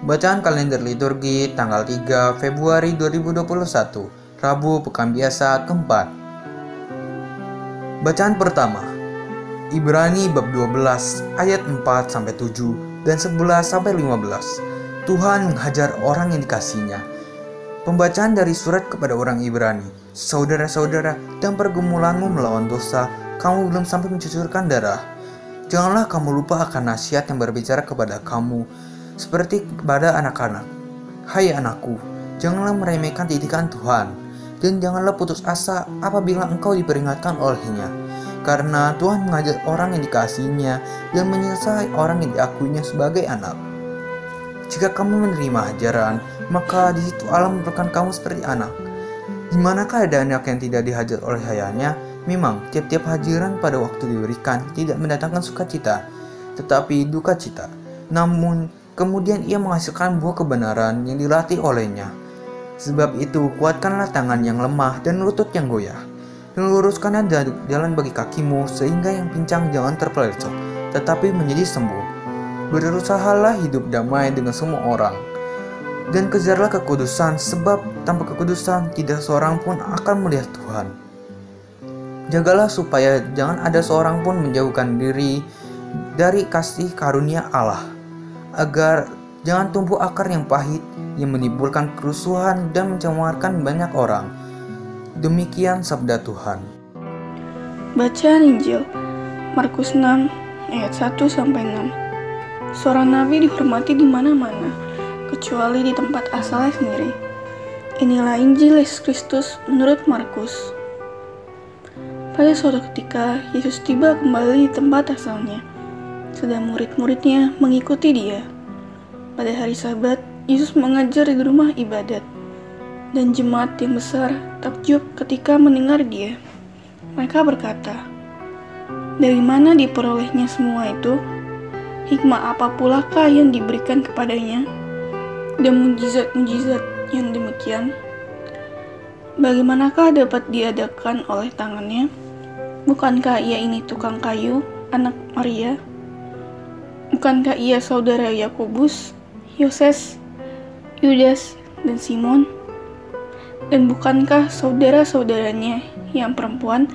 Bacaan kalender liturgi tanggal 3 Februari 2021, Rabu Pekan Biasa keempat. Bacaan pertama, Ibrani bab 12 ayat 4 sampai 7 dan 11 sampai 15. Tuhan menghajar orang yang dikasihnya. Pembacaan dari surat kepada orang Ibrani. Saudara-saudara, dan pergumulanmu melawan dosa, kamu belum sampai mencucurkan darah. Janganlah kamu lupa akan nasihat yang berbicara kepada kamu seperti kepada anak-anak. Hai anakku, janganlah meremehkan didikan Tuhan, dan janganlah putus asa apabila engkau diperingatkan olehnya. Karena Tuhan mengajar orang yang dikasihnya dan menyelesai orang yang diakuinya sebagai anak. Jika kamu menerima ajaran, maka di situ Allah memperlakukan kamu seperti anak. Di manakah ada anak yang tidak dihajar oleh ayahnya? Memang, tiap-tiap hajaran pada waktu diberikan tidak mendatangkan sukacita, tetapi duka cita. Namun, Kemudian ia menghasilkan buah kebenaran yang dilatih olehnya. Sebab itu, kuatkanlah tangan yang lemah dan lutut yang goyah. Dan luruskanlah jalan bagi kakimu sehingga yang pincang jangan terpelecok, tetapi menjadi sembuh. Berusahalah hidup damai dengan semua orang. Dan kejarlah kekudusan, sebab tanpa kekudusan tidak seorang pun akan melihat Tuhan. Jagalah supaya jangan ada seorang pun menjauhkan diri dari kasih karunia Allah agar jangan tumbuh akar yang pahit yang menimbulkan kerusuhan dan mencemarkan banyak orang. Demikian sabda Tuhan. Bacaan Injil Markus 6 ayat 1 sampai 6. Seorang nabi dihormati di mana-mana, kecuali di tempat asalnya sendiri. Inilah Injil Yesus Kristus menurut Markus. Pada suatu ketika, Yesus tiba kembali di tempat asalnya sedang murid-muridnya mengikuti dia. Pada hari Sabat, Yesus mengajar di rumah ibadat, dan jemaat yang besar takjub ketika mendengar dia. Mereka berkata, "Dari mana diperolehnya semua itu? Hikmah apa pulakah yang diberikan kepadanya? Dan mujizat-mujizat yang demikian? Bagaimanakah dapat diadakan oleh tangannya? Bukankah ia ini tukang kayu, anak Maria?" Bukankah ia saudara Yakobus, Yoses, Yudas, dan Simon? Dan bukankah saudara-saudaranya yang perempuan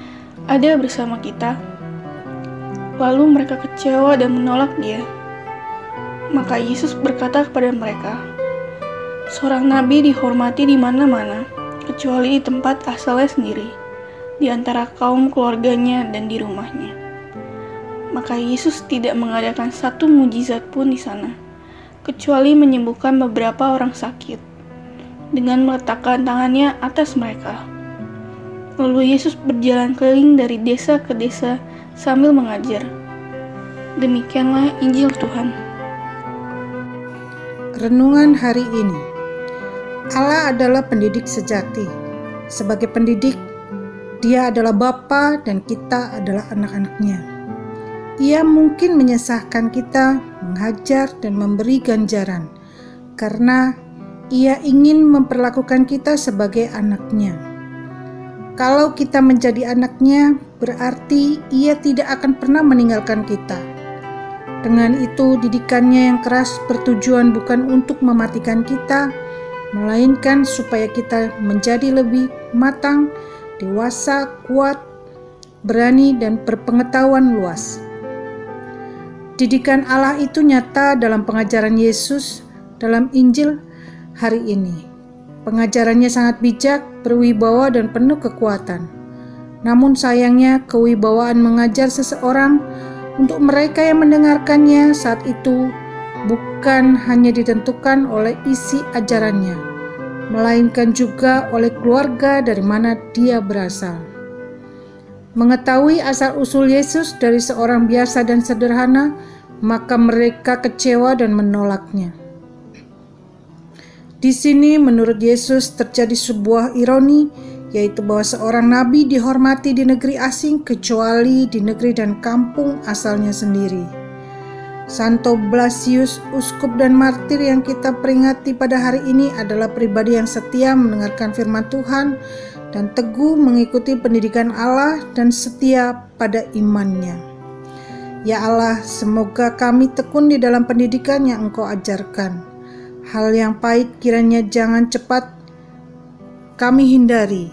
ada bersama kita? Lalu mereka kecewa dan menolak dia. Maka Yesus berkata kepada mereka, Seorang nabi dihormati di mana-mana, kecuali di tempat asalnya sendiri, di antara kaum keluarganya dan di rumahnya maka Yesus tidak mengadakan satu mujizat pun di sana, kecuali menyembuhkan beberapa orang sakit dengan meletakkan tangannya atas mereka. Lalu Yesus berjalan keliling dari desa ke desa sambil mengajar. Demikianlah Injil Tuhan. Renungan hari ini Allah adalah pendidik sejati. Sebagai pendidik, dia adalah Bapa dan kita adalah anak-anaknya. Ia mungkin menyesahkan kita, menghajar, dan memberi ganjaran karena ia ingin memperlakukan kita sebagai anaknya. Kalau kita menjadi anaknya, berarti ia tidak akan pernah meninggalkan kita. Dengan itu, didikannya yang keras bertujuan bukan untuk mematikan kita, melainkan supaya kita menjadi lebih matang, dewasa, kuat, berani, dan berpengetahuan luas. Didikan Allah itu nyata dalam pengajaran Yesus dalam Injil hari ini. Pengajarannya sangat bijak, berwibawa, dan penuh kekuatan. Namun sayangnya kewibawaan mengajar seseorang untuk mereka yang mendengarkannya saat itu bukan hanya ditentukan oleh isi ajarannya, melainkan juga oleh keluarga dari mana dia berasal. Mengetahui asal-usul Yesus dari seorang biasa dan sederhana, maka mereka kecewa dan menolaknya. Di sini, menurut Yesus, terjadi sebuah ironi, yaitu bahwa seorang nabi dihormati di negeri asing, kecuali di negeri dan kampung asalnya sendiri. Santo Blasius, uskup dan martir yang kita peringati pada hari ini, adalah pribadi yang setia mendengarkan firman Tuhan dan teguh mengikuti pendidikan Allah dan setia pada imannya. Ya Allah, semoga kami tekun di dalam pendidikan yang Engkau ajarkan. Hal yang pahit kiranya jangan cepat kami hindari,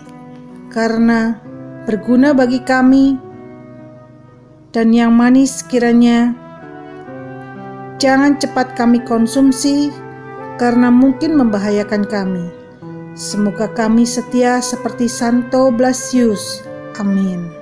karena berguna bagi kami, dan yang manis kiranya jangan cepat kami konsumsi, karena mungkin membahayakan kami. Semoga kami setia seperti Santo Blasius. Amin.